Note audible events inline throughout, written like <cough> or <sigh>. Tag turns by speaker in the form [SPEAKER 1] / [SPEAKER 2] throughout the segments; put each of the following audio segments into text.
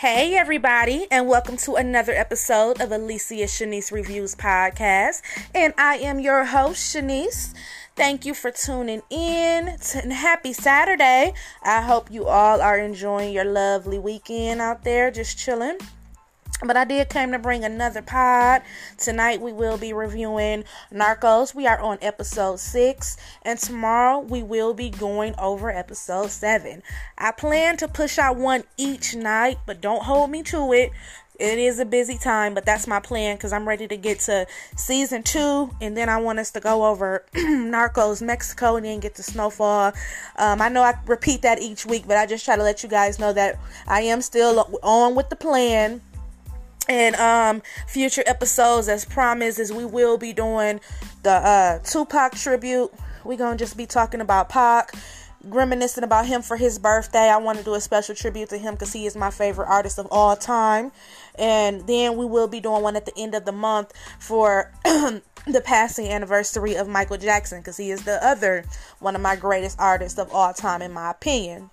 [SPEAKER 1] Hey, everybody, and welcome to another episode of Alicia Shanice Reviews Podcast. And I am your host, Shanice. Thank you for tuning in. And happy Saturday. I hope you all are enjoying your lovely weekend out there, just chilling. But I did come to bring another pod. Tonight we will be reviewing Narcos. We are on episode 6 and tomorrow we will be going over episode 7. I plan to push out one each night, but don't hold me to it. It is a busy time, but that's my plan cuz I'm ready to get to season 2 and then I want us to go over <clears throat> Narcos Mexico and then get to Snowfall. Um, I know I repeat that each week, but I just try to let you guys know that I am still on with the plan and um future episodes as promised is we will be doing the uh Tupac tribute. We're gonna just be talking about Pac, reminiscing about him for his birthday. I want to do a special tribute to him because he is my favorite artist of all time. And then we will be doing one at the end of the month for <clears throat> the passing anniversary of Michael Jackson because he is the other one of my greatest artists of all time in my opinion.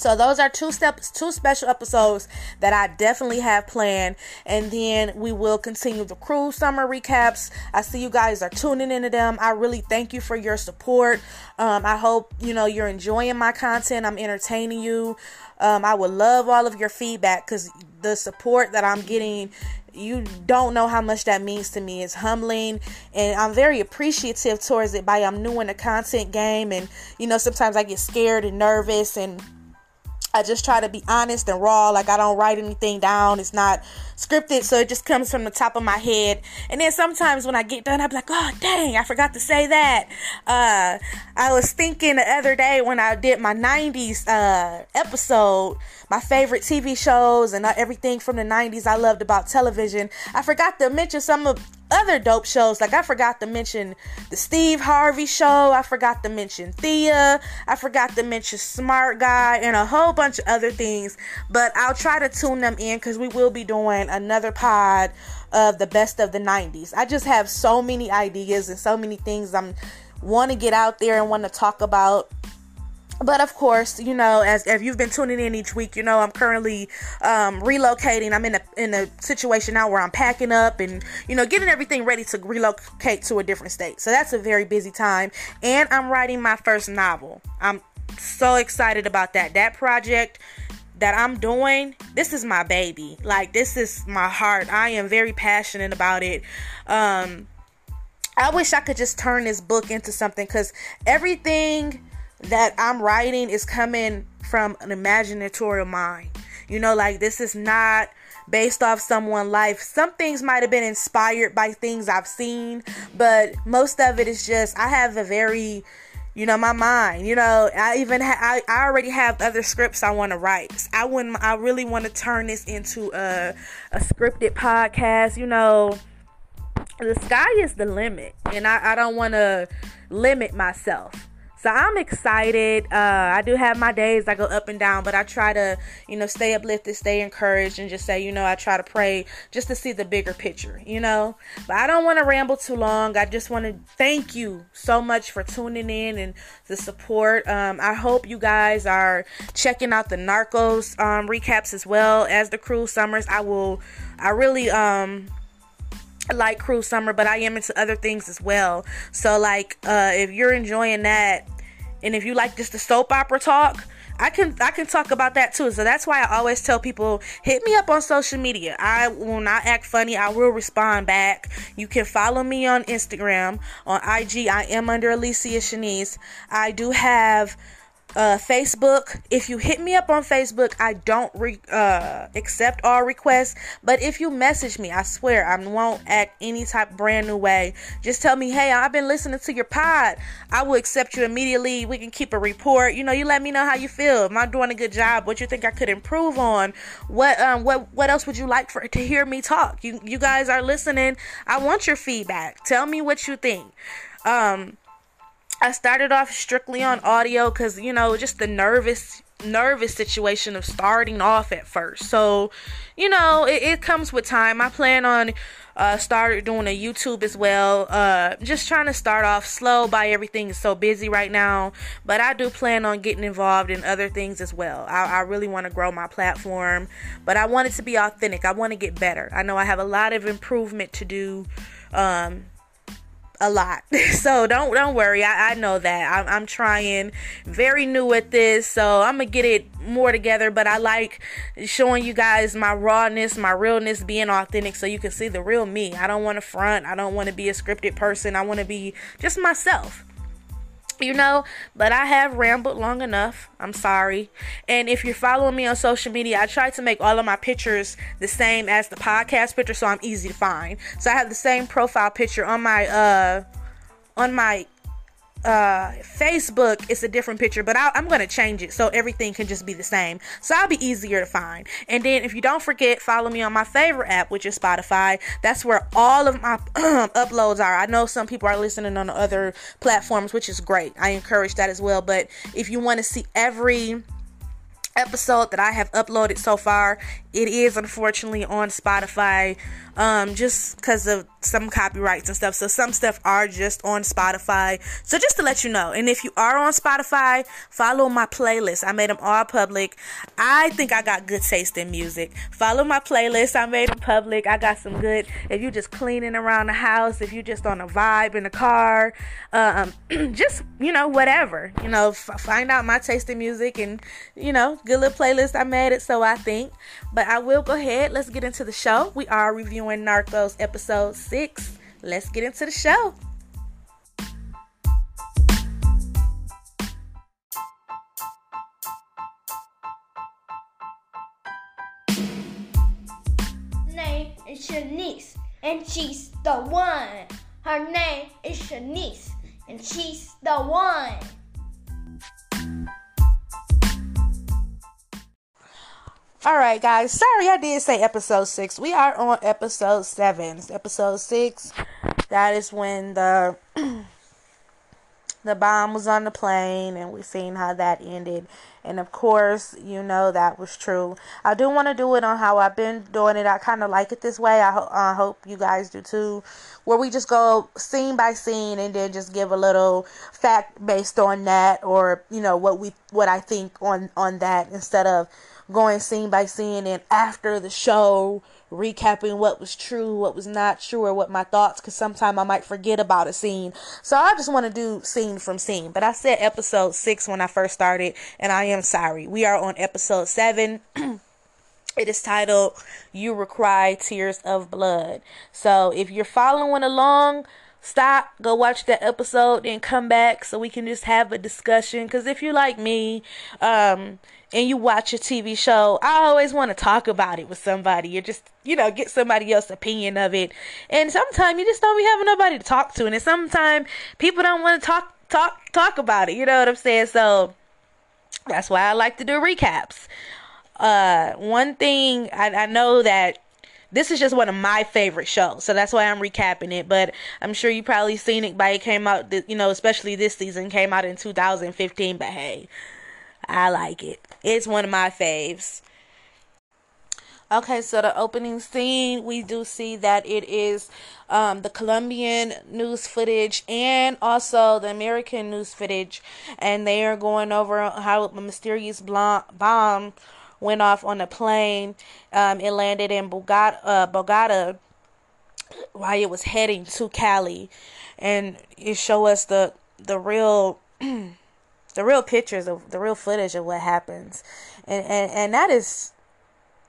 [SPEAKER 1] So those are two steps, two special episodes that I definitely have planned, and then we will continue the Cruel Summer recaps. I see you guys are tuning into them. I really thank you for your support. Um, I hope you know you're enjoying my content. I'm entertaining you. Um, I would love all of your feedback because the support that I'm getting you don't know how much that means to me. It's humbling and I'm very appreciative towards it by I'm new in the content game and you know sometimes I get scared and nervous and I just try to be honest and raw. Like I don't write anything down. It's not scripted, so it just comes from the top of my head. And then sometimes when I get done, I'm like, oh dang, I forgot to say that. Uh, I was thinking the other day when I did my '90s uh, episode, my favorite TV shows and uh, everything from the '90s I loved about television. I forgot to mention some of other dope shows. Like I forgot to mention the Steve Harvey show. I forgot to mention Thea. I forgot to mention Smart Guy and a whole bunch of other things. But I'll try to tune them in because we will be doing another pod of the best of the 90s. I just have so many ideas and so many things I'm want to get out there and want to talk about but of course, you know, as if you've been tuning in each week, you know I'm currently um, relocating. I'm in a in a situation now where I'm packing up and you know getting everything ready to relocate to a different state. So that's a very busy time, and I'm writing my first novel. I'm so excited about that. That project that I'm doing, this is my baby. Like this is my heart. I am very passionate about it. Um, I wish I could just turn this book into something because everything that I'm writing is coming from an imaginatorial mind. You know, like this is not based off someone life. Some things might have been inspired by things I've seen, but most of it is just I have a very you know my mind you know i even ha- I, I already have other scripts i want to write i wouldn't i really want to turn this into a, a scripted podcast you know the sky is the limit and i, I don't want to limit myself so I'm excited. Uh, I do have my days I go up and down, but I try to, you know, stay uplifted, stay encouraged, and just say, you know, I try to pray just to see the bigger picture, you know. But I don't want to ramble too long. I just want to thank you so much for tuning in and the support. Um, I hope you guys are checking out the Narcos um, recaps as well as the Cruel Summers. I will, I really, um, like Cruel Summer but i am into other things as well so like uh if you're enjoying that and if you like just the soap opera talk I can I can talk about that too. So that's why I always tell people hit me up on social media. I will not act funny. I will respond back. You can follow me on Instagram on IG. I am under Alicia Shanice. I do have uh, Facebook. If you hit me up on Facebook, I don't re- uh, accept all requests. But if you message me, I swear I won't act any type brand new way. Just tell me, hey, I've been listening to your pod. I will accept you immediately. We can keep a report. You know, you let me know how you feel. Am I doing a good job? What you think I could improve on? What um what what else would you like for to hear me talk? You you guys are listening. I want your feedback. Tell me what you think. Um I started off strictly on audio because, you know, just the nervous nervous situation of starting off at first. So, you know, it, it comes with time. I plan on uh, started doing a YouTube as well. Uh, just trying to start off slow by everything is so busy right now. But I do plan on getting involved in other things as well. I, I really want to grow my platform, but I want it to be authentic. I want to get better. I know I have a lot of improvement to do. Um, a lot. <laughs> So don't don't worry. I, I know that. I'm, I'm trying. Very new at this, so I'm gonna get it more together. But I like showing you guys my rawness, my realness, being authentic, so you can see the real me. I don't want to front. I don't want to be a scripted person. I want to be just myself you know but i have rambled long enough. I'm sorry. And if you're following me on social media i try to make all of my pictures the same as the podcast picture so i'm easy to find. So i have the same profile picture on my uh on my uh facebook it's a different picture but I, am gonna change it so everything can just be the same. So i'll be easier to find. And then if you don't forget follow me on my favorite app which is spotify. That's where all of my <clears throat> uploads are. I know some people are listening on other platforms which is great. I encourage that as well. But if you want to see every episode that I have uploaded so far. It is unfortunately on Spotify um, just because of some copyrights and stuff. So some stuff are just on Spotify. So just to let you know, and if you are on Spotify, follow my playlist. I made them all public. I think I got good taste in music. Follow my playlist. I made them public. I got some good. If you just cleaning around the house, if you just on a vibe in the car, um, <clears throat> just you know whatever. You know, f- find out my taste in music and you know good little playlist. I made it, so I think. But I will go ahead. Let's get into the show. We are reviewing Narcos episode six. Let's get into the show.
[SPEAKER 2] Name is Shanice, and she's the one. Her name is Shanice, and she's the one.
[SPEAKER 1] All right, guys. Sorry, I did say episode six. We are on episode seven. Episode six. That is when the <clears throat> the bomb was on the plane, and we seen how that ended. And of course, you know that was true. I do want to do it on how I've been doing it. I kind of like it this way. I, ho- I hope you guys do too, where we just go scene by scene and then just give a little fact based on that, or you know what we what I think on on that instead of going scene by scene and after the show recapping what was true, what was not true, or what my thoughts, because sometimes I might forget about a scene. So I just want to do scene from scene. But I said episode six when I first started, and I am sorry. We are on episode seven. <clears throat> it is titled You Require Tears of Blood. So if you're following along, stop, go watch that episode, then come back so we can just have a discussion. Because if you're like me, um, and you watch a TV show, I always want to talk about it with somebody or just, you know, get somebody else's opinion of it. And sometimes you just don't be having nobody to talk to. And sometimes people don't want to talk, talk, talk about it. You know what I'm saying? So that's why I like to do recaps. Uh, one thing I, I know that this is just one of my favorite shows, so that's why I'm recapping it. But I'm sure you probably seen it by it came out, you know, especially this season came out in 2015. But hey, I like it. It's one of my faves. Okay, so the opening scene, we do see that it is um, the Colombian news footage and also the American news footage, and they are going over how a mysterious bomb went off on a plane. Um, it landed in Bogota, uh, Bogota while it was heading to Cali, and it show us the the real <clears throat> the real pictures of the real footage of what happens and and, and that is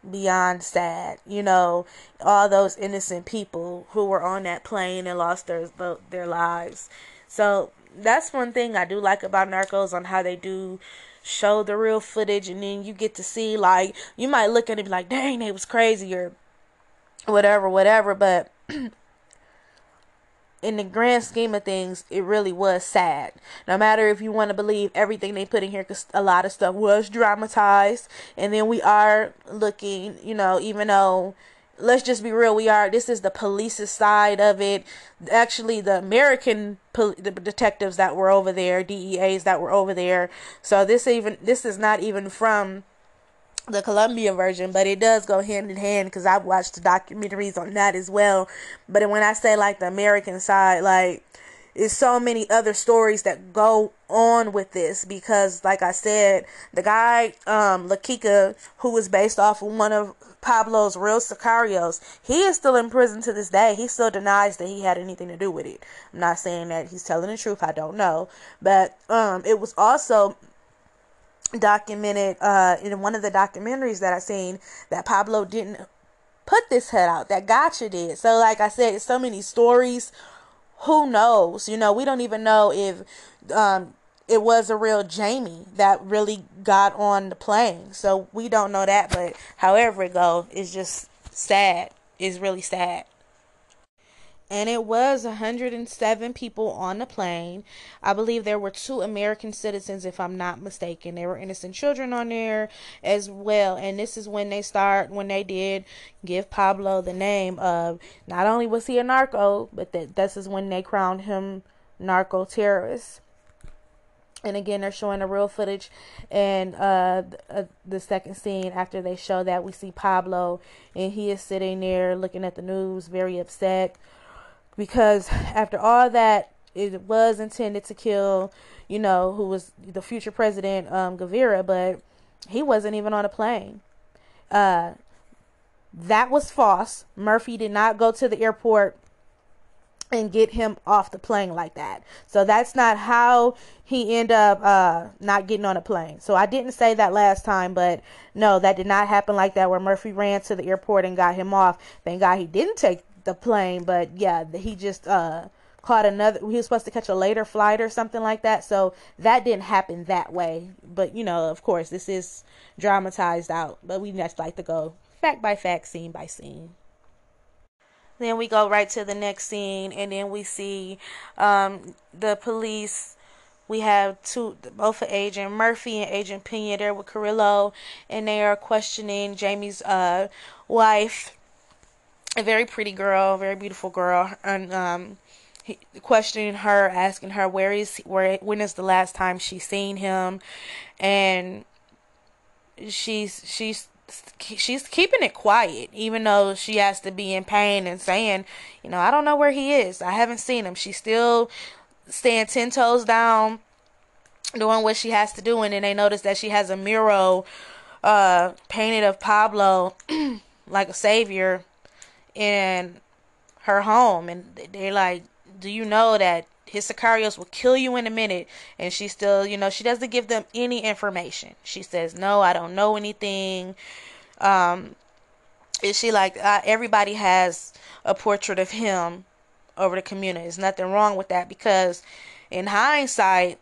[SPEAKER 1] beyond sad you know all those innocent people who were on that plane and lost their their lives so that's one thing i do like about narcos on how they do show the real footage and then you get to see like you might look at it be like dang they was crazy or whatever whatever but <clears throat> in the grand scheme of things, it really was sad. No matter if you want to believe everything they put in here, because a lot of stuff was dramatized, and then we are looking, you know, even though let's just be real we are this is the police's side of it actually the american pol- the detectives that were over there DEAs that were over there so this even this is not even from the Colombia version, but it does go hand in hand because I've watched the documentaries on that as well. But when I say like the American side, like is so many other stories that go on with this because like I said, the guy um La Quica who was based off of one of Pablo's real sicarios, he is still in prison to this day. He still denies that he had anything to do with it. I'm not saying that he's telling the truth, I don't know. But um it was also documented uh in one of the documentaries that I've seen that Pablo didn't put this head out that Gacha did so like i said so many stories who knows? You know, we don't even know if um, it was a real Jamie that really got on the plane. So we don't know that, but however it go, it's just sad. It's really sad and it was 107 people on the plane. I believe there were two American citizens, if I'm not mistaken. There were innocent children on there as well. And this is when they start, when they did give Pablo the name of not only was he a narco, but that this is when they crowned him narco terrorist. And again, they're showing the real footage, and uh, uh, the second scene after they show that we see Pablo, and he is sitting there looking at the news, very upset because after all that it was intended to kill, you know, who was the future president, um, Gaviria, but he wasn't even on a plane. Uh, that was false. Murphy did not go to the airport and get him off the plane like that. So that's not how he ended up uh, not getting on a plane. So I didn't say that last time, but no, that did not happen like that where Murphy ran to the airport and got him off. Thank God he didn't take the plane, but yeah, he just uh caught another he was supposed to catch a later flight or something like that so that didn't happen that way but you know of course this is dramatized out but we just like to go fact by fact scene by scene then we go right to the next scene and then we see um, the police. We have two both agent murphy and agent pena. There with carrillo and they are questioning jamie's uh, wife. A very pretty girl, very beautiful girl, and um, he, questioning her, asking her where is where when is the last time she's seen him, and she's she's she's keeping it quiet, even though she has to be in pain and saying, you know, I don't know where he is. I haven't seen him. She's still staying ten toes down, doing what she has to do, and then they notice that she has a mural uh, painted of Pablo <clears throat> like a savior in her home and they're like do you know that his sicarios will kill you in a minute and she still you know she doesn't give them any information she says no i don't know anything um is she like uh, everybody has a portrait of him over the community there's nothing wrong with that because in hindsight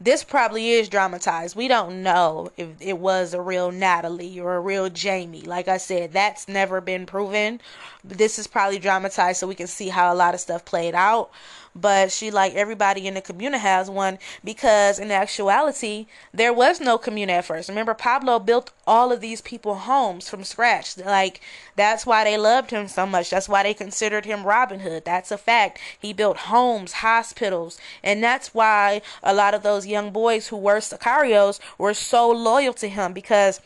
[SPEAKER 1] this probably is dramatized. We don't know if it was a real Natalie or a real Jamie. Like I said, that's never been proven. This is probably dramatized so we can see how a lot of stuff played out but she like everybody in the community has one because in actuality there was no community at first. Remember pablo built all of these people homes from scratch. Like that's why they loved him so much. That's why they considered him robin hood. That's a fact. He built homes hospitals and that's why a lot of those young boys who were sicarios were so loyal to him because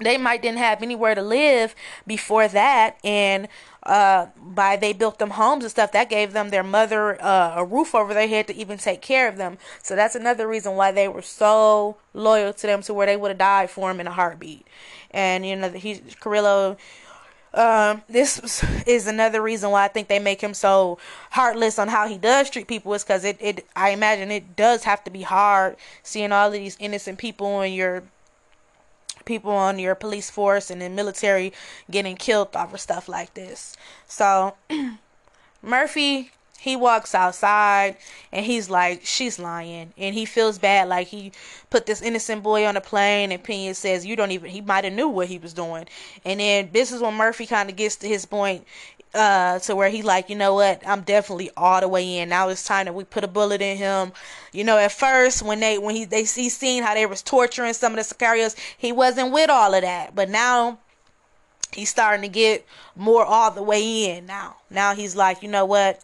[SPEAKER 1] they might didn't have anywhere to live before that and uh, by they built them homes and stuff that gave them their mother uh, a roof over their head to even take care of them. So that's another reason why they were so loyal to them to where they would have died for him in a heartbeat. And you know he carrillo um, this <laughs> is another reason why I think they make him so heartless on how he does treat people is because it, it I imagine it does have to be hard seeing all of these innocent people in your people on your police force and the military getting killed over stuff like this. So <clears throat> Murphy he walks outside and he's like, she's lying. And he feels bad like he put this innocent boy on a plane and Pena says, you don't even, he might have knew what he was doing. And then this is when Murphy kind of gets to his point uh to where he like you know what i'm definitely all the way in now it's time that we put a bullet in him you know at first when they when he they see seen how they was torturing some of the sicarios he wasn't with all of that but now he's starting to get more all the way in now. Now he's like, you know what?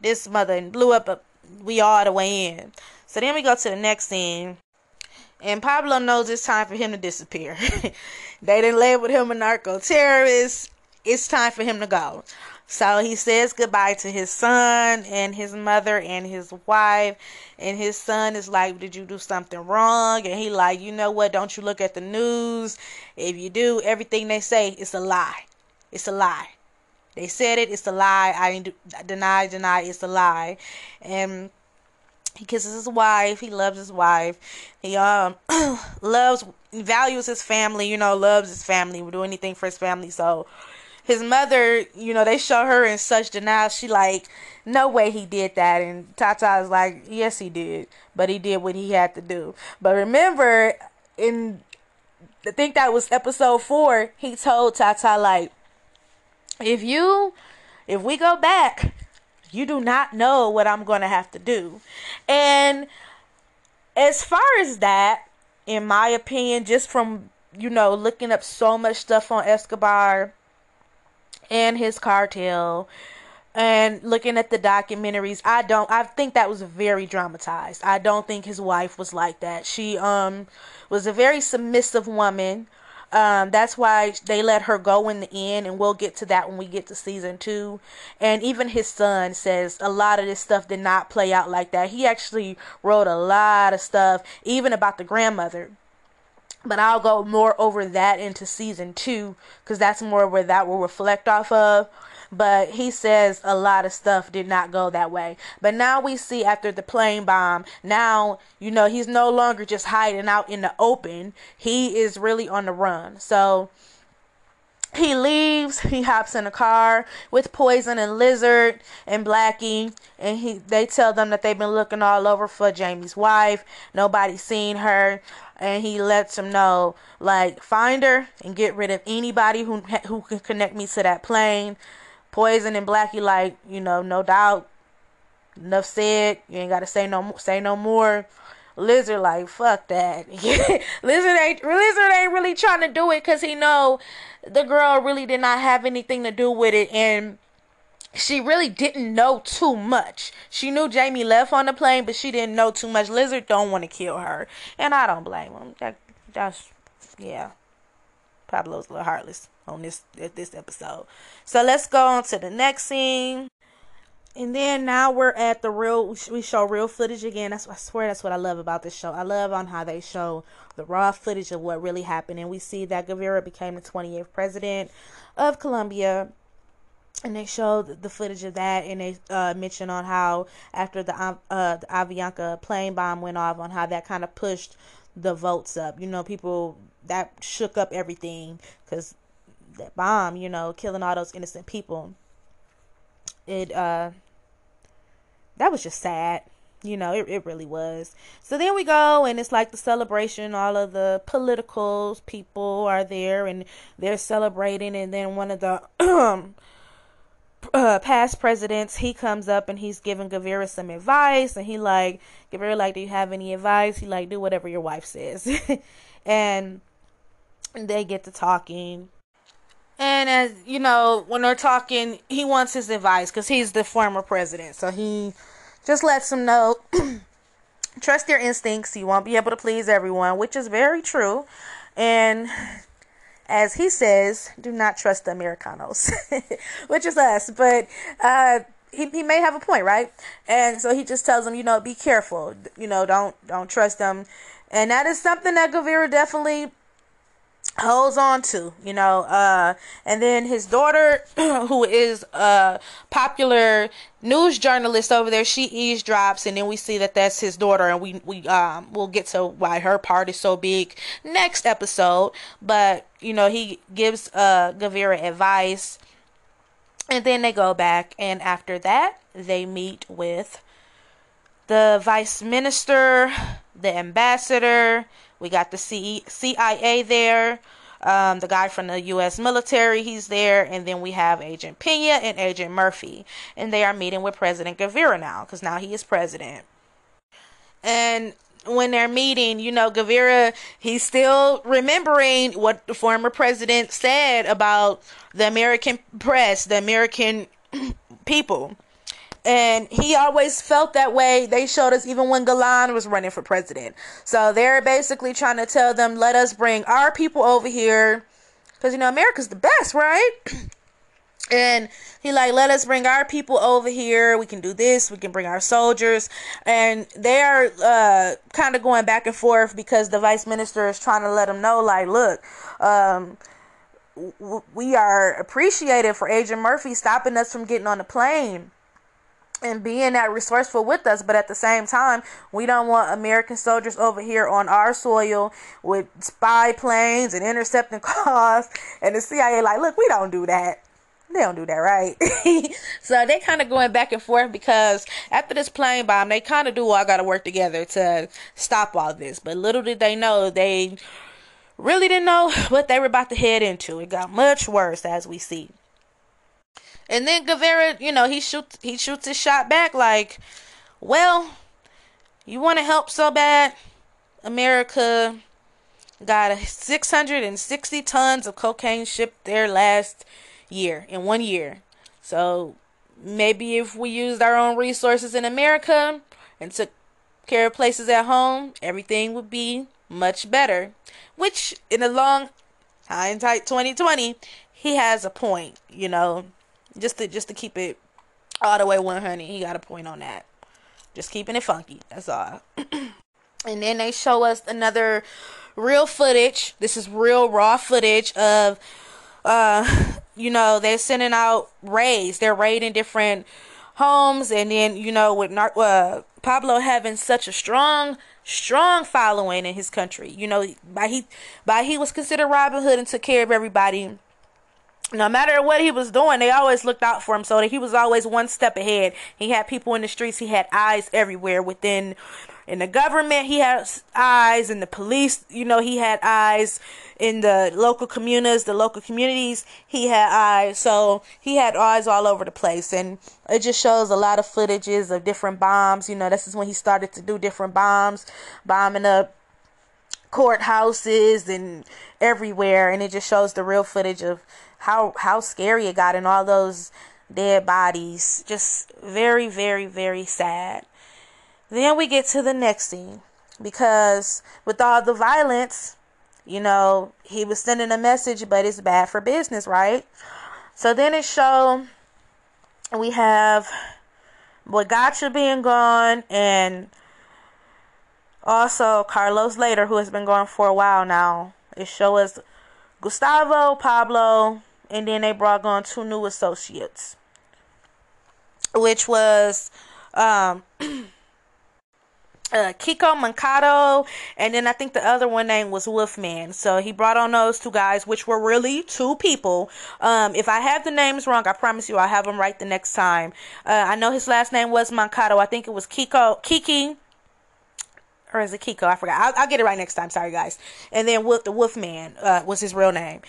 [SPEAKER 1] This mother blew up, a, we all the way in. So then we go to the next scene. And Pablo knows it's time for him to disappear. <laughs> they didn't label him a narco terrorist. It's time for him to go. So he says goodbye to his son and his mother and his wife. And his son is like, Did you do something wrong? And he like, you know what, don't you look at the news. If you do, everything they say is a lie. It's a lie. They said it, it's a lie. I deny, deny, it's a lie. And he kisses his wife. He loves his wife. He um <clears throat> loves, values his family. You know, loves his family. Would do anything for his family. So his mother, you know, they show her in such denial. She like, no way he did that. And Tata is like, yes, he did, but he did what he had to do. But remember, in I think that was episode four, he told Tata like, if you, if we go back, you do not know what I'm gonna have to do. And as far as that, in my opinion, just from you know looking up so much stuff on Escobar and his cartel and looking at the documentaries i don't i think that was very dramatized i don't think his wife was like that she um was a very submissive woman um, that's why they let her go in the end, and we'll get to that when we get to season two. And even his son says a lot of this stuff did not play out like that. He actually wrote a lot of stuff, even about the grandmother but I'll go more over that into season two because that's more where that will reflect off of. But he says a lot of stuff did not go that way. But now we see after the plane bomb, now, you know, he's no longer just hiding out in the open. He is really on the run. So he leaves, he hops in a car with Poison and Lizard and Blackie, and he they tell them that they've been looking all over for Jamie's wife. Nobody's seen her and he lets him know like find her and get rid of anybody who who can connect me to that plane. Poison and Blackie like you know no doubt. Enough said. You ain't gotta say no say no more. Lizard like fuck that. <laughs> Lizard ain't Lizard ain't really trying to do it because he know the girl really did not have anything to do with it and she really didn't know too much. She knew Jamie left on the plane, but she didn't know too much. Lizard don't want to kill her, and I don't blame him. That, that's yeah. Pablo's a little heartless on this this episode. So let's go on to the next scene. And then now we're at the real. We show real footage again. That's I swear that's what I love about this show. I love on how they show the raw footage of what really happened, and we see that Gaviria became the 28th president of Colombia and they showed the footage of that and they uh, mentioned on how after the uh, the Avianca plane bomb went off on how that kind of pushed the votes up you know people that shook up everything because that bomb you know killing all those innocent people it uh that was just sad you know it, it really was so then we go and it's like the celebration all of the political people are there and they're celebrating and then one of the <clears throat> uh, past presidents, he comes up and he's giving Gaviria some advice, and he like Gaviria like, do you have any advice? He like, do whatever your wife says, <laughs> and they get to talking. And as you know, when they're talking, he wants his advice because he's the former president, so he just lets him know. <clears throat> trust your instincts. You won't be able to please everyone, which is very true. And as he says, do not trust the Americanos, <laughs> which is us. But uh, he, he may have a point, right? And so he just tells them, you know, be careful. You know, don't don't trust them. And that is something that Gaviria definitely holds on to, you know. Uh, and then his daughter, <clears throat> who is a popular news journalist over there, she eavesdrops, and then we see that that's his daughter, and we we um we'll get to why her part is so big next episode. But you know, he gives uh Gaviria advice, and then they go back, and after that, they meet with the vice minister, the ambassador we got the CIA there. Um, the guy from the U.S. military, he's there, and then we have Agent Pena and Agent Murphy, and they are meeting with President Gaviria now because now he is president. And when they're meeting, you know, Gaviria, he's still remembering what the former president said about the American press, the American <clears throat> people. And he always felt that way. They showed us even when Galan was running for president. So they're basically trying to tell them, let us bring our people over here. Because, you know, America's the best, right? <clears throat> and he like let us bring our people over here we can do this we can bring our soldiers and they are uh, kind of going back and forth because the vice minister is trying to let them know like look um, we are appreciated for agent murphy stopping us from getting on the plane and being that resourceful with us, but at the same time, we don't want American soldiers over here on our soil with spy planes and intercepting <laughs> calls. And the CIA, like, look, we don't do that they don't do that right. <laughs> so they kind of going back and forth because after this plane bomb, they kind of do all got to work together to stop all this. But little did they know, they really didn't know <laughs> what they were about to head into. It got much worse as we see. And then Gaviria, you know, he shoots he shoots his shot back like, well, you want to help so bad, America got 660 tons of cocaine shipped there last year, in one year. So maybe if we used our own resources in America and took care of places at home, everything would be much better. Which, in a long hindsight 2020, he has a point, you know. Just to just to keep it all the way 100, he got a point on that. Just keeping it funky. That's all. <clears throat> and then they show us another real footage. This is real raw footage of uh <laughs> you know, they're sending out raids. They're raiding different homes, and then you know, with uh, Pablo having such a strong, strong following in his country, you know, by he by he was considered Robin Hood and took care of everybody. No matter what he was doing, they always looked out for him, so that he was always one step ahead. He had people in the streets. He had eyes everywhere within in the government he had eyes in the police you know he had eyes in the local communities the local communities he had eyes so he had eyes all over the place and it just shows a lot of footages of different bombs you know this is when he started to do different bombs bombing up courthouses and everywhere and it just shows the real footage of how how scary it got and all those dead bodies just very very very sad then we get to the next scene because with all the violence, you know, he was sending a message, but it's bad for business, right? So then it show we have Boy Gacha being gone and also Carlos Lehder, who has been gone for a while now. It show us Gustavo, Pablo, and then they brought on two new associates, which was um <clears throat> uh, Kiko Moncada, and then I think the other one name was Wolfman. So he brought on those two guys, which were really two people. Um, if I have the names wrong, I promise you I'll have them right the next time. Uh, I know his last name was Moncada. I think it was Kiko Kiki. Or is it Kiko? I forgot. I'll, I'll get it right next time. Sorry, guys. And then Wolf, the Wolfman uh, was his real name.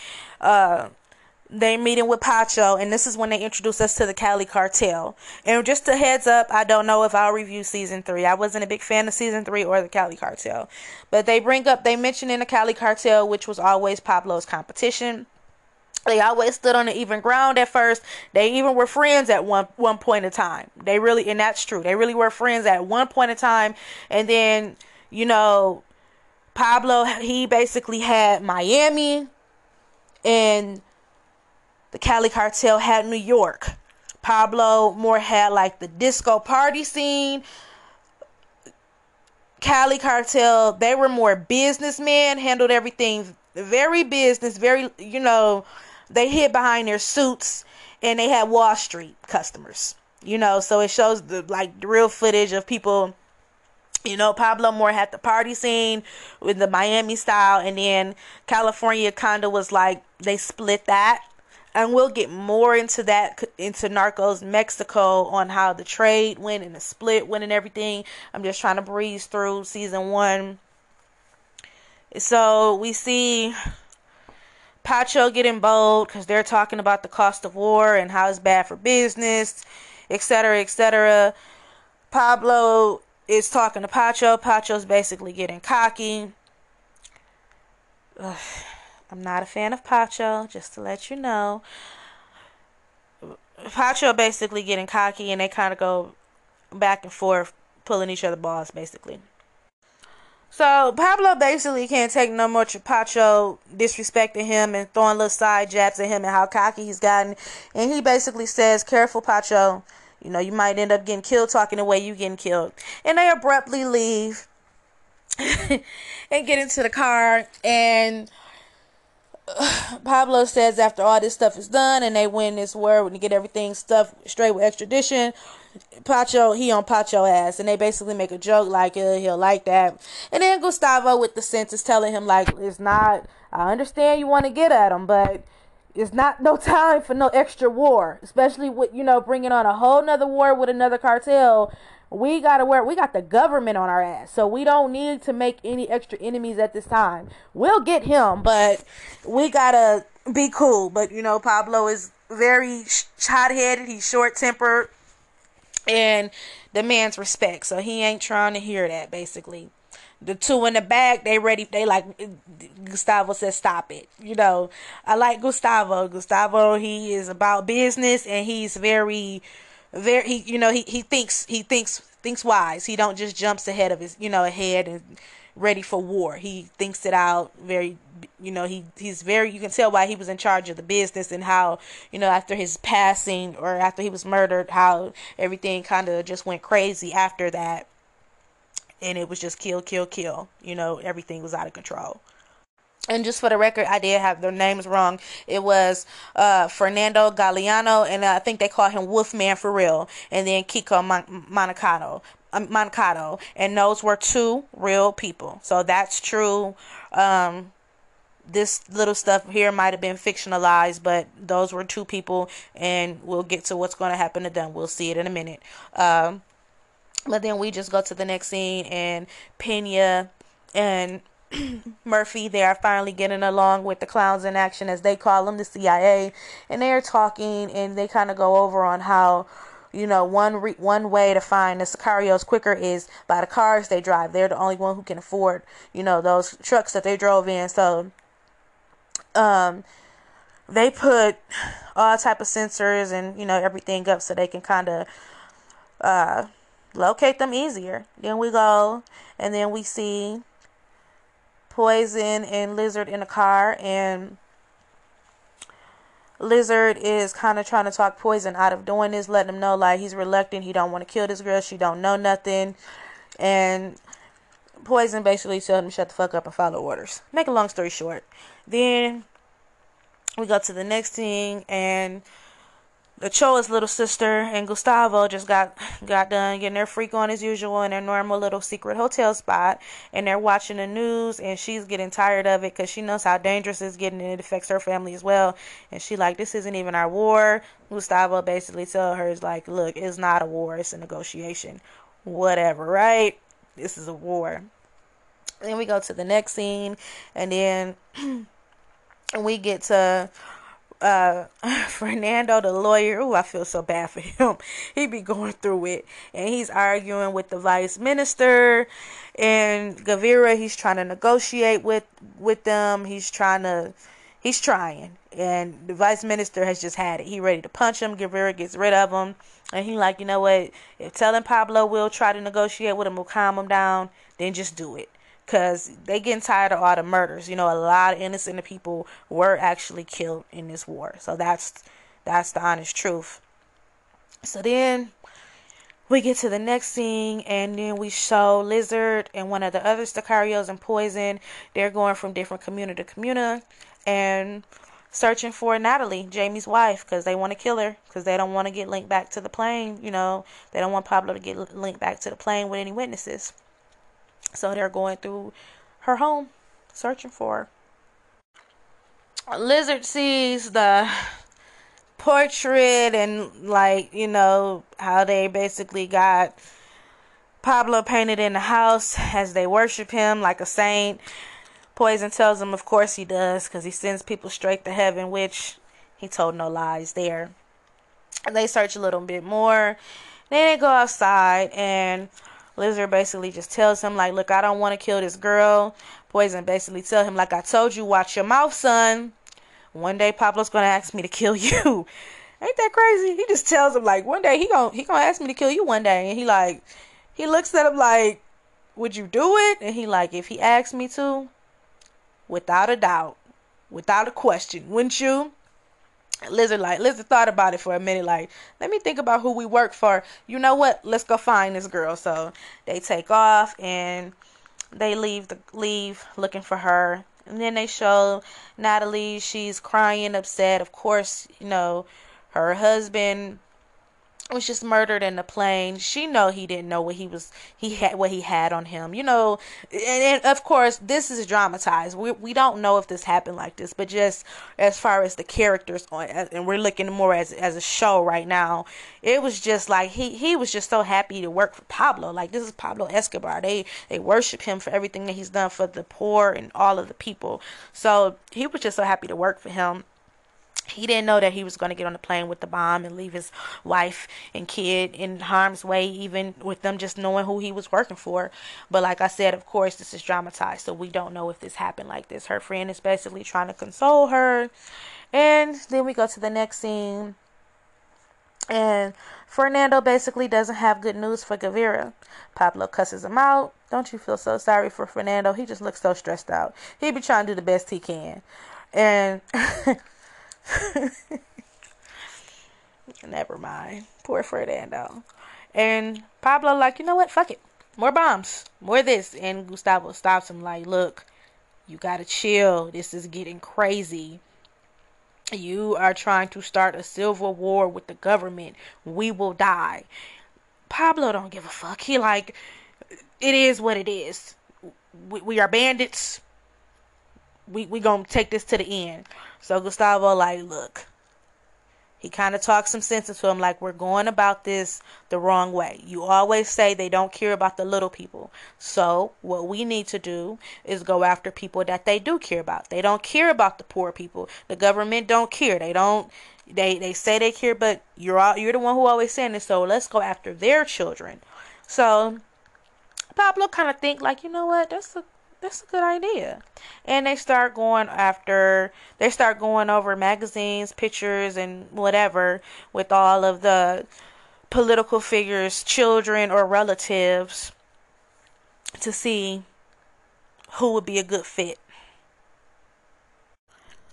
[SPEAKER 1] Uh, they meeting with Pacho, and this is when they introduce us to the Cali Cartel. And just a heads up, I don't know if I'll review season three. I wasn't a big fan of season three or the Cali Cartel, but they bring up, they mention in the Cali Cartel, which was always Pablo's competition. They always stood on the even ground at first. They even were friends at one one point in time. They really, and that's true. They really were friends at one point in time, and then you know, Pablo he basically had Miami and the Cali Cartel had New York. Pablo more had like the disco party scene. Cali Cartel, they were more businessmen, handled everything very business, very, you know, they hid behind their suits and they had Wall Street customers. You know, so it shows the like the real footage of people you know, Pablo more had the party scene with the Miami style, and then California kind of was like they split that and we'll get more into that into Narcos Mexico on how the trade went and the split went and everything. I'm just trying to breeze through season one. So we see Pacho getting bold because they're talking about the cost of war and how it's bad for business, etc., etc. Pablo is talking to Pacho. Pacho's basically getting cocky. Ugh, I'm not a fan of Pacho, just to let you know. Pacho basically getting cocky, and they kind of go back and forth, pulling each other balls, basically. So Pablo basically can't take no more Pacho disrespecting him and throwing little side jabs at him and how cocky he's gotten. And he basically says, Careful, Pacho. You know, you might end up getting killed talking the way you getting killed. And they abruptly leave <laughs> and get into the car and <sighs> Pablo says after all this stuff is done and they win this war and get everything stuff straight with extradition, Pacho he on Pacho ass and they basically make a joke like uh, he'll like that. And then Gustavo with the sense is telling him like it's not. I understand you want to get at him, but it's not no <laughs> time for no extra war, especially with you know bringing on a whole nother war with another cartel we gotta work. We got the government on our ass, so we don't need to make any extra enemies at this time. We'll get him, but we gotta be cool. But you know, Pablo is very hot headed. He's short tempered, and demands respect. So he ain't trying to hear that. Basically, the two in the back, they ready. They like Gustavo says, "Stop it." You know, I like Gustavo. Gustavo, he is about business, and he's very very he you know he, he thinks he thinks thinks wise. He don't just jumps ahead of his you know ahead and ready for war. He thinks it out very you know he he's very you can tell why he was in charge of the business and how you know after his passing or after he was murdered how everything kind of just went crazy after that. And it was just kill kill kill. You know everything was out of control and just for the record, I did have their names wrong. It was uh, Fernando Galeano, and I think they call him Wolfman for real, and then Kiko Mon-. Um, Monacato, and those were two real people. So that's true. Um, this little stuff here might have been fictionalized, but those were two people, and we'll get to what's going to happen to them. We'll see it in a minute. Um, but then we just go to the next scene, and Pena and <clears throat> Murphy, they are finally getting along with the clowns in action, as they call them, the CIA, and they are talking, and they kind of go over on how, you know, one re- one way to find the Sicarios quicker is by the cars they drive. They're the only one who can afford, you know, those trucks that they drove in. So, um, they put all type of sensors and you know everything up so they can kind of uh locate them easier. Then we go, and then we see Poison and Lizard in a car, and Lizard is kind of trying to talk Poison out of doing this, letting him know like he's reluctant, he don't want to kill this girl, she don't know nothing, and Poison basically tells him shut the fuck up and follow orders. Make a long story short, then we go to the next thing, and the Choa's little sister and Gustavo just got got done getting their freak on as usual in their normal little secret hotel spot, and they're watching the news, and she's getting tired of it because she knows how dangerous it's getting, and it affects her family as well. And she like, this isn't even our war. Gustavo basically tell her is like, look, it's not a war, it's a negotiation, whatever, right? This is a war. Then we go to the next scene, and then <clears throat> we get to uh <laughs> Fernando the lawyer, oh I feel so bad for him. He be going through it and he's arguing with the vice minister and Gaviria he's trying to negotiate with with them. He's trying to he's trying and the vice minister has just had it. He ready to punch him. Gaviria gets rid of him and he like, you know what? If telling Pablo will try to negotiate with him will calm him down, then just do it because they getting tired of all the murders. You know, a lot of innocent people were actually killed in this war. So that's that's the honest truth. So then we get to the next scene, and then we show Lizard and one of the other Sicarios and Poison. They're going from different community to community and searching for Natalie, Jamie's wife, because they want to kill her, because they don't want to get linked back to the plane. You know, they don't want Pablo to get linked back to the plane with any witnesses. So they're going through her home searching for her. Lizard sees the portrait and like, you know, how they basically got Pablo painted in the house as they worship him like a saint. Poison tells him, of course he does, because he sends people straight to heaven, which he told no lies there. And they search a little bit more. Then they go outside and Lizard basically just tells him like, "Look, I don't want to kill this girl." Poison basically tell him like, "I told you, watch your mouth, son. One day Pablo's gonna ask me to kill <laughs> you." Ain't that crazy? He just tells him like, "One day he gonna he gonna ask me to kill you one day," and he like, he looks at him like, "Would you do it?" And he like, "If he asks me to, without a doubt, without a question, wouldn't you?" Lizard like Lizard thought about it for a minute, like, let me think about who we work for. You know what? Let's go find this girl. So they take off and they leave the leave looking for her. And then they show Natalie, she's crying, upset. Of course, you know, her husband was just murdered in the plane. She know he didn't know what he was he had what he had on him. You know, and, and, of course this is dramatized. We we don't know if this happened like this, but just as far as the characters on and we're looking more as as a show right now. It was just like he he was just so happy to work for Pablo. Like this is Pablo Escobar. They they worship him for everything that he's done for the poor and all of the people. So he was just so happy to work for him he didn't know that he was going to get on the plane with the bomb and leave his wife and kid in harm's way, even with them just knowing who he was working for. But like I said, of course, this is dramatized, so we don't know if this happened like this. Her friend is basically trying to console her. And then we go to the next scene. And Fernando basically doesn't have good news for Gaviria. Pablo cusses him out. Don't you feel so sorry for Fernando? He just looks so stressed out. He be trying to do the best he can. And <laughs> <laughs> Never mind. Poor Fernando. And Pablo, like, you know what? Fuck it. More bombs. More this. And Gustavo stops him, like, look, you gotta chill. This is getting crazy. You are trying to start a civil war with the government. We will die. Pablo don't give a fuck. He like, it is what it is. We, we are bandits we we gonna take this to the end. So Gustavo like, look, he kind of talks some sense into him, like we're going about this the wrong way. You always say they don't care about the little people. So what we need to do is go after people that they do care about. They don't care about the poor people. The government don't care. They don't. They they say they care, but you're all, you're the one who always saying this. So let's go after their children. So Pablo kind of think like, you know what? That's a that's a good idea. And they start going after, they start going over magazines, pictures, and whatever with all of the political figures, children, or relatives to see who would be a good fit.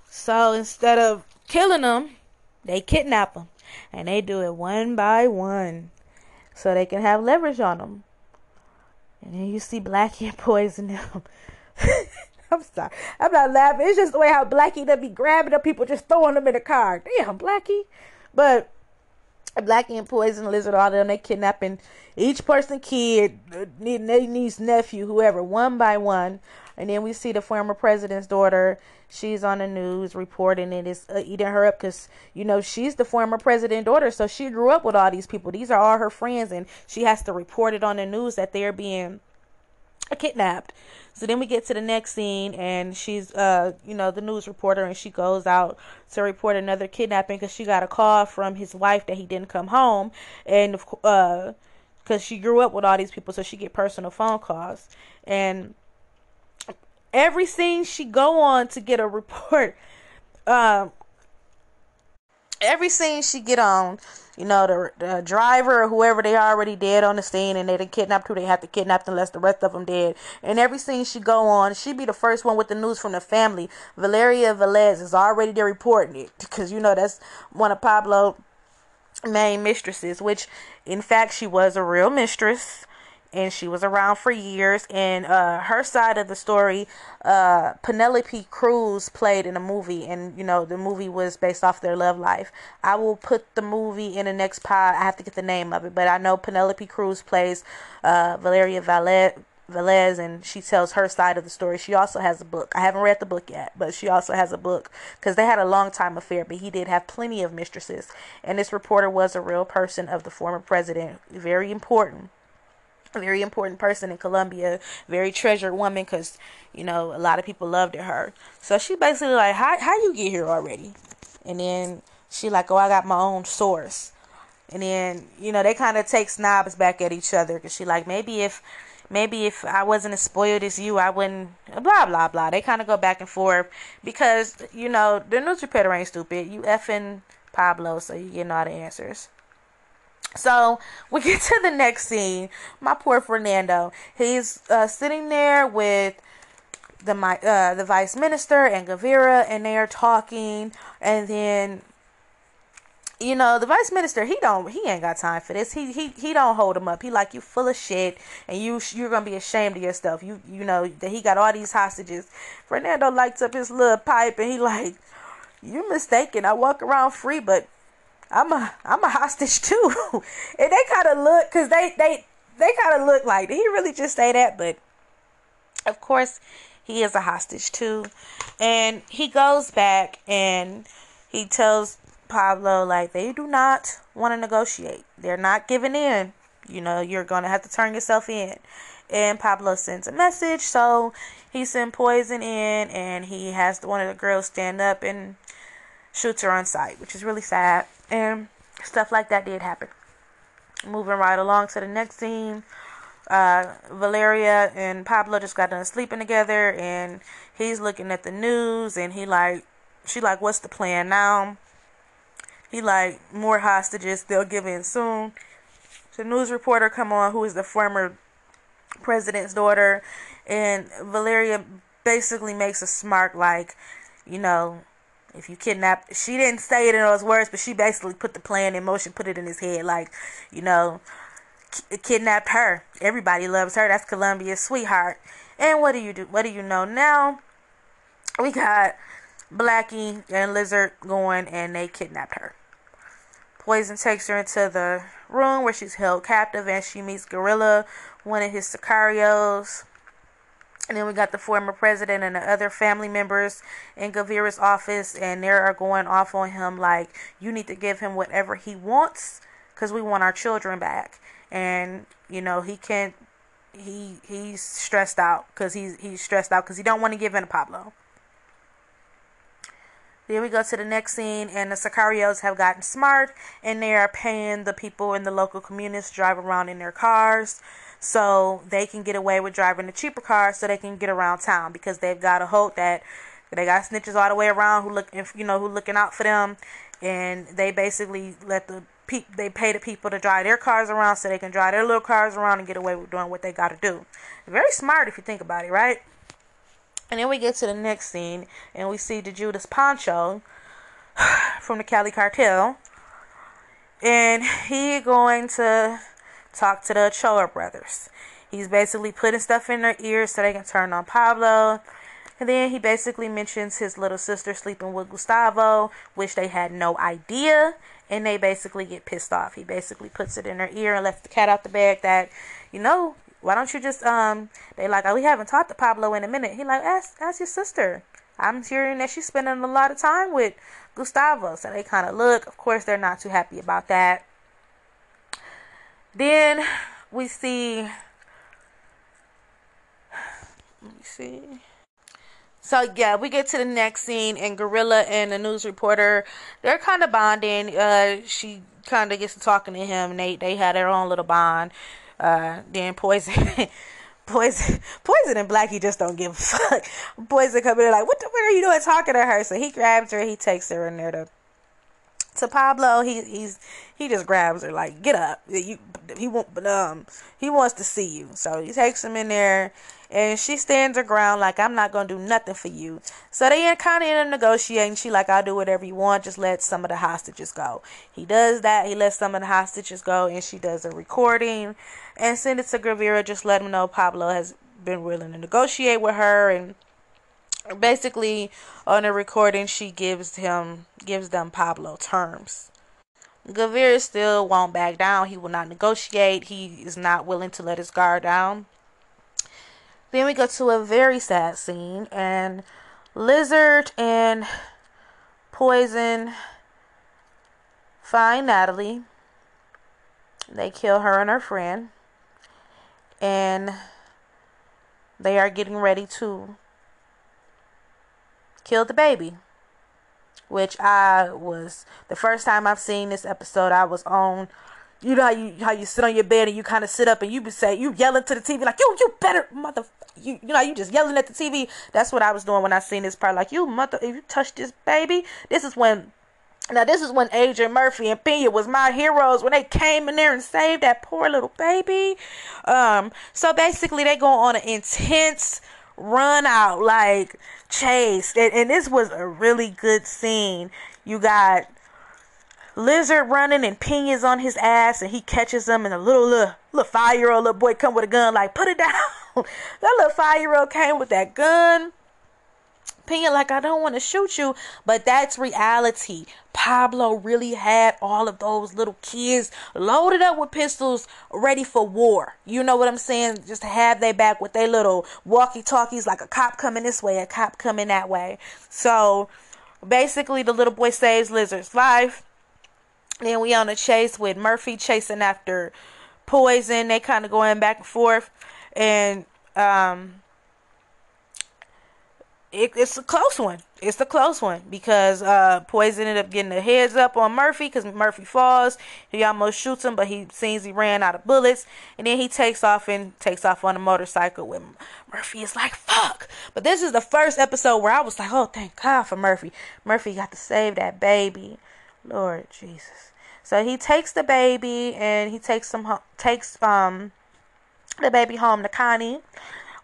[SPEAKER 1] So instead of killing them, they kidnap them. And they do it one by one so they can have leverage on them. And then you see Blackie and <laughs> poison them. <laughs> I'm sorry. I'm not laughing. It's just the way how Blackie they be grabbing up people, just throwing them in the car. Damn, Blackie. But Blackie and Poison Lizard, all of them, they kidnapping each person, kid, niece, nephew, whoever, one by one. And then we see the former president's daughter. She's on the news reporting and it is uh, eating her up because, you know, she's the former president daughter. So she grew up with all these people. These are all her friends. And she has to report it on the news that they're being kidnapped. So then we get to the next scene, and she's, uh, you know, the news reporter, and she goes out to report another kidnapping because she got a call from his wife that he didn't come home, and uh, because she grew up with all these people, so she get personal phone calls, and every scene she go on to get a report, <laughs> um, every scene she get on, you know, the, the driver or whoever they already dead on the scene and they didn't kidnap who they have to kidnap unless the rest of them dead. And every scene she go on, she be the first one with the news from the family. Valeria Velez is already there reporting it because, you know, that's one of Pablo main mistresses, which in fact she was a real mistress and she was around for years. And uh, her side of the story, uh, Penelope Cruz played in a movie, and you know the movie was based off their love life. I will put the movie in the next pod. I have to get the name of it, but I know Penelope Cruz plays uh, Valeria Valet. Velez and she tells her side of the story. She also has a book. I haven't read the book yet, but she also has a book because they had a long time affair, but he did have plenty of mistresses. And this reporter was a real person of the former president. Very important very important person in Colombia, very treasured woman because you know a lot of people loved her. So she basically like, how how you get here already? And then she like, oh, I got my own source. And then, you know, they kind of take snobs back at each other because she like, maybe if, maybe if I wasn't as spoiled as you, I wouldn't, blah, blah, blah. They kind of go back and forth because, you know, the news reporter ain't stupid. You effing Pablo, so you getting all the answers. So we get to the next scene. My poor Fernando. He's uh, sitting there with the uh, the vice minister and Gaviria, and they are talking. And then, you know, the vice minister he don't he ain't got time for this. He he he don't hold him up. He like you full of shit, and you you're gonna be ashamed of yourself. You you know that he got all these hostages. Fernando lights up his little pipe, and he like, you're mistaken. I walk around free, but I'm a I'm a hostage too. <laughs> and they kind of look cuz they they they kind of look like did he really just say that? But of course, he is a hostage too. And he goes back and he tells Pablo like they do not want to negotiate. They're not giving in. You know, you're going to have to turn yourself in. And Pablo sends a message, so he sends poison in and he has one of the girls stand up and shoots her on sight, which is really sad and stuff like that did happen. Moving right along to the next scene, uh, Valeria and Pablo just got done sleeping together, and he's looking at the news, and he like, she like, what's the plan now? He like, more hostages, they'll give in soon. The news reporter come on, who is the former president's daughter, and Valeria basically makes a smart like, you know, if you kidnap she didn't say it in those words but she basically put the plan in motion put it in his head like you know k- kidnapped her. Everybody loves her. That's colombia's sweetheart. And what do you do what do you know now? We got blackie and lizard going and they kidnapped her. Poison takes her into the room where she's held captive and she meets gorilla one of his sicarios and then we got the former president and the other family members in Gaviria's office, and they are going off on him like, you need to give him whatever he wants because we want our children back. And, you know, he can't, he he's stressed out because he's, he's stressed out because he don't want to give in to Pablo. Then we go to the next scene, and the Sicarios have gotten smart, and they are paying the people in the local communities to drive around in their cars so they can get away with driving the cheaper cars so they can get around town because they've got a hope that they got snitches all the way around who look you know who looking out for them. And they basically let the pe- they pay the people to drive their cars around so they can drive their little cars around and get away with doing what they got to do. Very smart if you think about it right? And then we get to the next scene and we see the Judas Pacho <sighs> from the Cali cartel. And he going to talk to the Ochoa brothers. He's basically putting stuff in their ears so they can turn on Pablo. And then he basically mentions his little sister sleeping with Gustavo, which they had no idea. And they basically get pissed off. He basically puts it in their ear and lets the cat out the bag that, you know, why don't you just um they like oh we haven't talked to Pablo in a minute. He like ask ask your sister. I'm hearing that she's spending a lot of time with Gustavo. So they kinda look. Of course they're not too happy about that. Then we see. Let me see. So yeah, we get to the next scene, and Gorilla and the news reporter, they're kind of bonding. Uh, she kind of gets to talking to him. and They they had their own little bond. Uh, then Poison, <laughs> Poison, Poison and Blackie just don't give a <laughs> fuck. Poison come in like, what the what are you doing talking to her? So he grabs her, he takes her in there to to Pablo, he he's he just grabs her like, get up. You he won't um he wants to see you. So he takes him in there and she stands her ground like I'm not gonna do nothing for you. So they kind of end up negotiating. She like I'll do whatever you want, just let some of the hostages go. He does that. He lets some of the hostages go, and she does a recording and send it to Gaviria. Just let him know Pablo has been willing to negotiate with her and basically on the recording she gives him gives them Pablo terms. Gavir still won't back down. He will not negotiate. He is not willing to let his guard down. Then we go to a very sad scene and Lizard and Poison find Natalie. They kill her and her friend. And they are getting ready to killed the baby, which I was the first time I've seen this episode. I was on. You know how you how you sit on your bed and you kind of sit up and you be say you yelling to the TV like you you better mother you you know you just yelling at the TV. That's what I was doing when I seen this part. Like you mother, if you touch this baby, this is when now this is when Adrian Murphy and Pena was my heroes when they came in there and saved that poor little baby. Um, so basically they go on an intense run out like chase, and, and this was a really good scene. You got Lizard running and Pena's on his ass and he catches him and a little little, little five year old little boy come with a gun like put it down. <laughs> that little five year old came with that gun Like I don't want to shoot you, but that's reality. Pablo really had all of those little kids loaded up with pistols, ready for war. You know what I'm saying? Just to have their back with their little walkie talkies, like a cop coming this way, a cop coming that way. So basically, the little boy saves Lizard's life. Then we on a chase with Murphy chasing after Poison. They kind of going back and forth, and um it, it's a close one. It's a close one because uh, Poison ended up getting the heads up on Murphy because Murphy falls. He almost shoots him, but he sees he ran out of bullets, and then he takes off and takes off on a motorcycle. With Murphy is like fuck. But this is the first episode where I was like, oh thank God for Murphy. Murphy got to save that baby. Lord Jesus. So he takes the baby and he takes some takes um the baby home to Connie,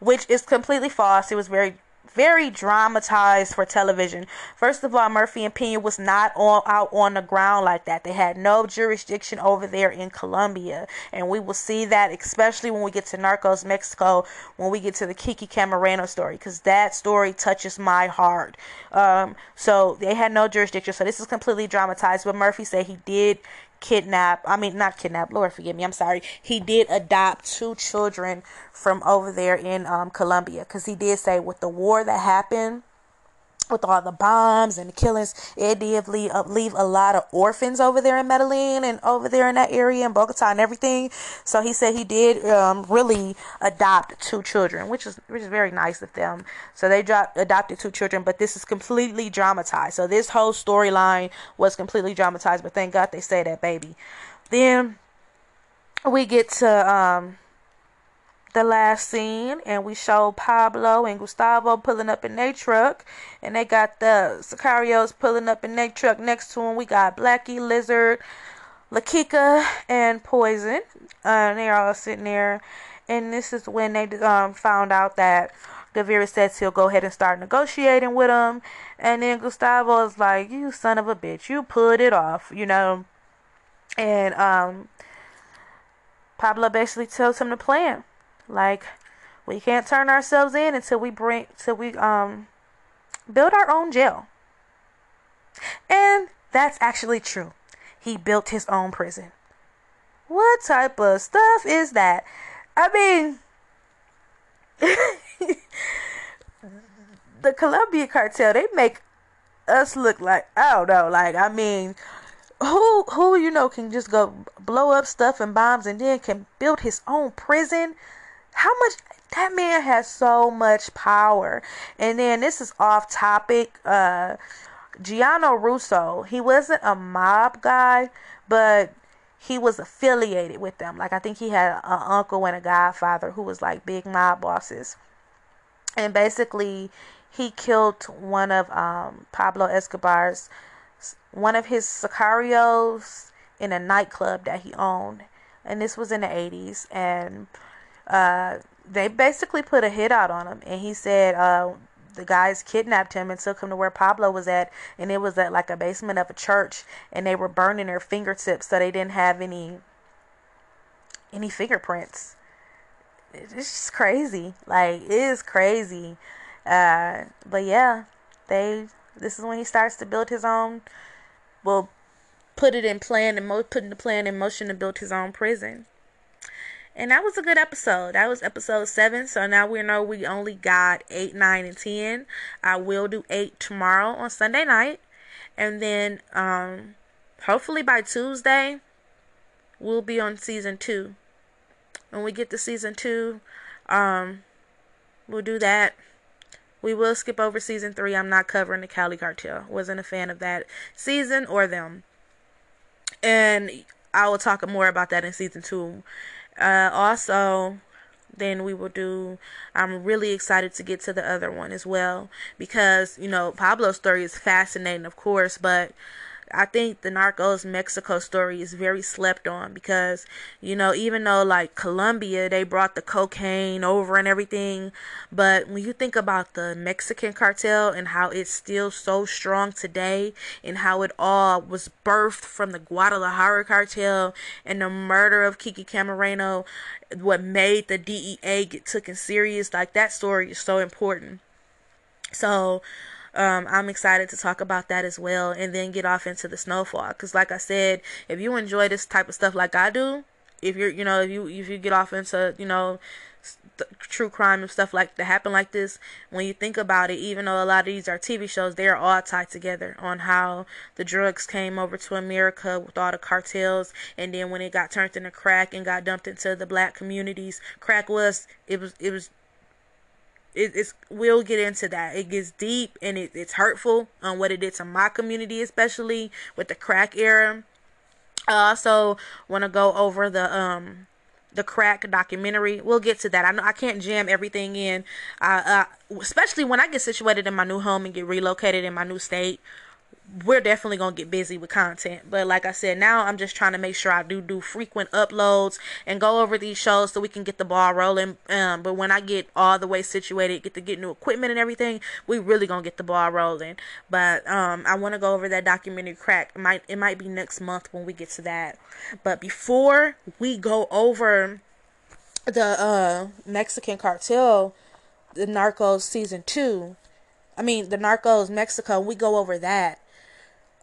[SPEAKER 1] which is completely false. It was very very dramatized for television. First of all, Murphy and Pena was not on, out on the ground like that. They had no jurisdiction over there in Colombia. And we will see that especially when we get to Narcos Mexico, when we get to the Kiki Camarena story, because that story touches my heart. Um, so they had no jurisdiction. So this is completely dramatized. But Murphy said he did kidnap i mean not kidnap lord forgive me i'm sorry. He did adopt two children from over there in um, colombia because he did say with the war that happened with all the bombs and the killings, it did leave, uh, leave a lot of orphans over there in Medellin and over there in that area in Bogota and everything. So he said he did um, really adopt two children, which is which is very nice of them. So they dropped, adopted two children, but this is completely dramatized. So this whole storyline was completely dramatized, but thank God they say that baby. Then we get to um, the last scene and we show Pablo and Gustavo pulling up in their truck and they got the Sicarios pulling up in their truck next to them. We got Blackie, Lizard, La Quica, and Poison. Uh, they're all sitting there and this is when they um, found out that Gaviria says he'll go ahead and start negotiating with them and then Gustavo is like, you son of a bitch, you put it off, you know. And um Pablo basically tells him the plan. Like we can't turn ourselves in until we bring till we um build our own jail. And that's actually true. He built his own prison. What type of stuff is that? I mean <laughs> the Colombia cartel, they make us look like I don't know, like I mean who who you know can just go blow up stuff and bombs and then can build his own prison how much that man has so much power. And then this is off topic. Uh, Gianni Russo, he wasn't a mob guy, but he was affiliated with them. Like I think he had an uncle and a godfather who was like big mob bosses. And basically, he killed one of um, Pablo Escobar's, one of his sicarios in a nightclub that he owned. And this was in the 80s. And uh, they basically put a hit out on him, and he said uh, the guys kidnapped him and took him to where Pablo was at, and it was at like a basement of a church, and they were burning their fingertips so they didn't have any any fingerprints. It's just crazy. Like it is crazy. Uh, but yeah, they. This is when he starts to build his own. Well, put it in plan and mo- putting the plan in motion to build his own prison. And that was a good episode. That was episode seven. So now we know we only got eight, nine, and ten. I will do eight tomorrow on Sunday night. And then um hopefully by Tuesday we'll be on season two. When we get to season two, um we'll do that. we will skip over season three. I'm not covering the Cali Cartel. Wasn't a fan of that season or them. And I will talk more about that in season two. Uh, also, then we will do. I'm really excited to get to the other one as well because you know Pablo's story is fascinating, of course, but I think the Narcos Mexico story is very slept on because, you know, even though like Colombia, they brought the cocaine over and everything, but when you think about the Mexican cartel and how it's still so strong today and how it all was birthed from the Guadalajara cartel and the murder of Kiki Camarena, what made the DEA get taken serious, like that story is so important. So, um, I'm excited to talk about that as well and then get off into the snowfall. Because, like I said, if you enjoy this type of stuff like I do, if you're, you know, if you if you get off into, you know, true crime and stuff like that happen like this when you think about it even though a lot of these are tv shows they are all tied together on how the drugs came over to america with all the cartels and then when it got turned into crack and got dumped into the black communities crack was it was it was it, it's we'll get into that. It gets deep and it, it's hurtful on what it did to my community, especially with the crack era. I also want to go over the um the crack documentary. We'll get to that. I know I can't jam everything in, uh, uh, especially when I get situated in my new home and get relocated in my new state we're definitely gonna get busy with content but like i said now i'm just trying to make sure i do do frequent uploads and go over these shows so we can get the ball rolling. Um, but when i get all the way situated get to get new equipment and everything we really gonna get the ball rolling. But um, i want to go over that documentary crack. It might it might be next month when we get to that. But before we go over the uh, mexican cartel the narcos season two i mean the narcos mexico we go over that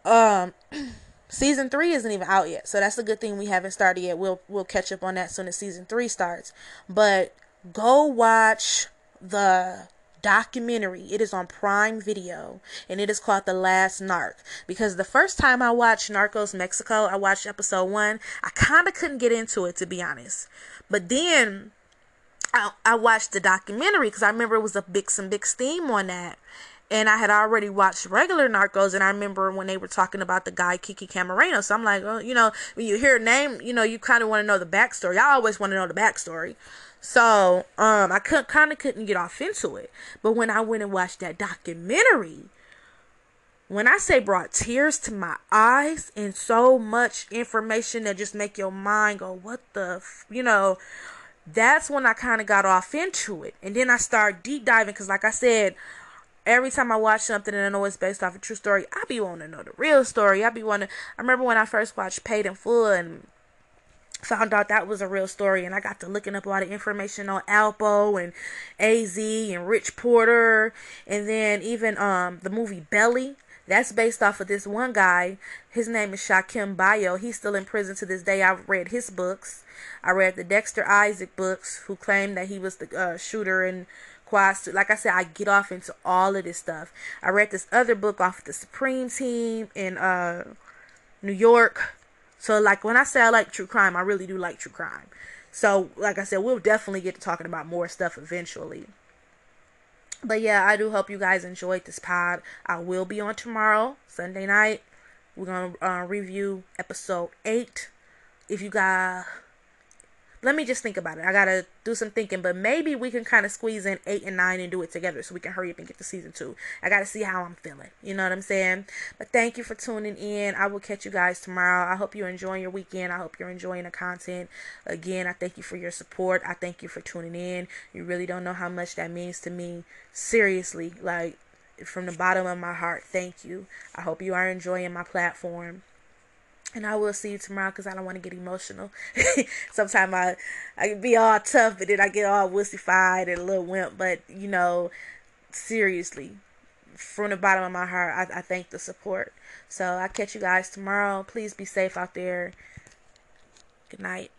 [SPEAKER 1] um, <clears throat> season three isn't even out yet, so that's a good thing we haven't started yet. We'll we'll catch up on that soon as season three starts. But go watch the documentary. It is on Prime Video and it is called The Last Narc. Because the first time I watched Narcos Mexico, I watched episode one. I kind of couldn't get into it to be honest. But then I, I watched the documentary because I remember it was a big some big steam on that and I had already watched regular Narcos, and I remember when they were talking about the guy Kiki Camarena. So I'm like, well, you know, when you hear a name, you know, you kind of want to know the backstory. I always want to know the backstory. So um, I could kind of couldn't get off into it. But when I went and watched that documentary, when I say brought tears to my eyes and so much information that just make your mind go, what the, you know, that's when I kind of got off into it. And then I started deep diving because, like I said, every time I watch something and I know it's based off a true story, I be wanting to know the real story. I be wanting. I remember when I first watched Paid in Full and found out that was a real story, and I got to looking up a lot of information on Alpo and AZ and Rich Porter, and then even um the movie Belly. That's based off of this one guy. His name is Shaquem Bayo. He's still in prison to this day. I've read his books. I read the Dexter Isaac books, who claimed that he was the uh, shooter and Quas. Like I said, I get off into all of this stuff. I read this other book off the Supreme Team in uh, New York. So like when I say I like true crime, I really do like true crime. So like I said, we'll definitely get to talking about more stuff eventually. But yeah, I do hope you guys enjoyed this pod. I will be on tomorrow, Sunday night. We're gonna uh, review episode eight. If you guys let me just think about it. I gotta do some thinking, but maybe we can kind of squeeze in eight and nine and do it together so we can hurry up and get to season two. I gotta see how I'm feeling. You know what I'm saying? But thank you for tuning in. I will catch you guys tomorrow. I hope you're enjoying your weekend. I hope you're enjoying the content. Again, I thank you for your support. I thank you for tuning in. You really don't know how much that means to me. Seriously, like from the bottom of my heart, thank you. I hope you are enjoying my platform and I will see you tomorrow because I don't want to get emotional. <laughs> Sometimes I, I can be all tough, but then I get all wussified and a little wimp. But you know, seriously, from the bottom of my heart, I, I thank the support. So I catch you guys tomorrow. Please be safe out there. Good night.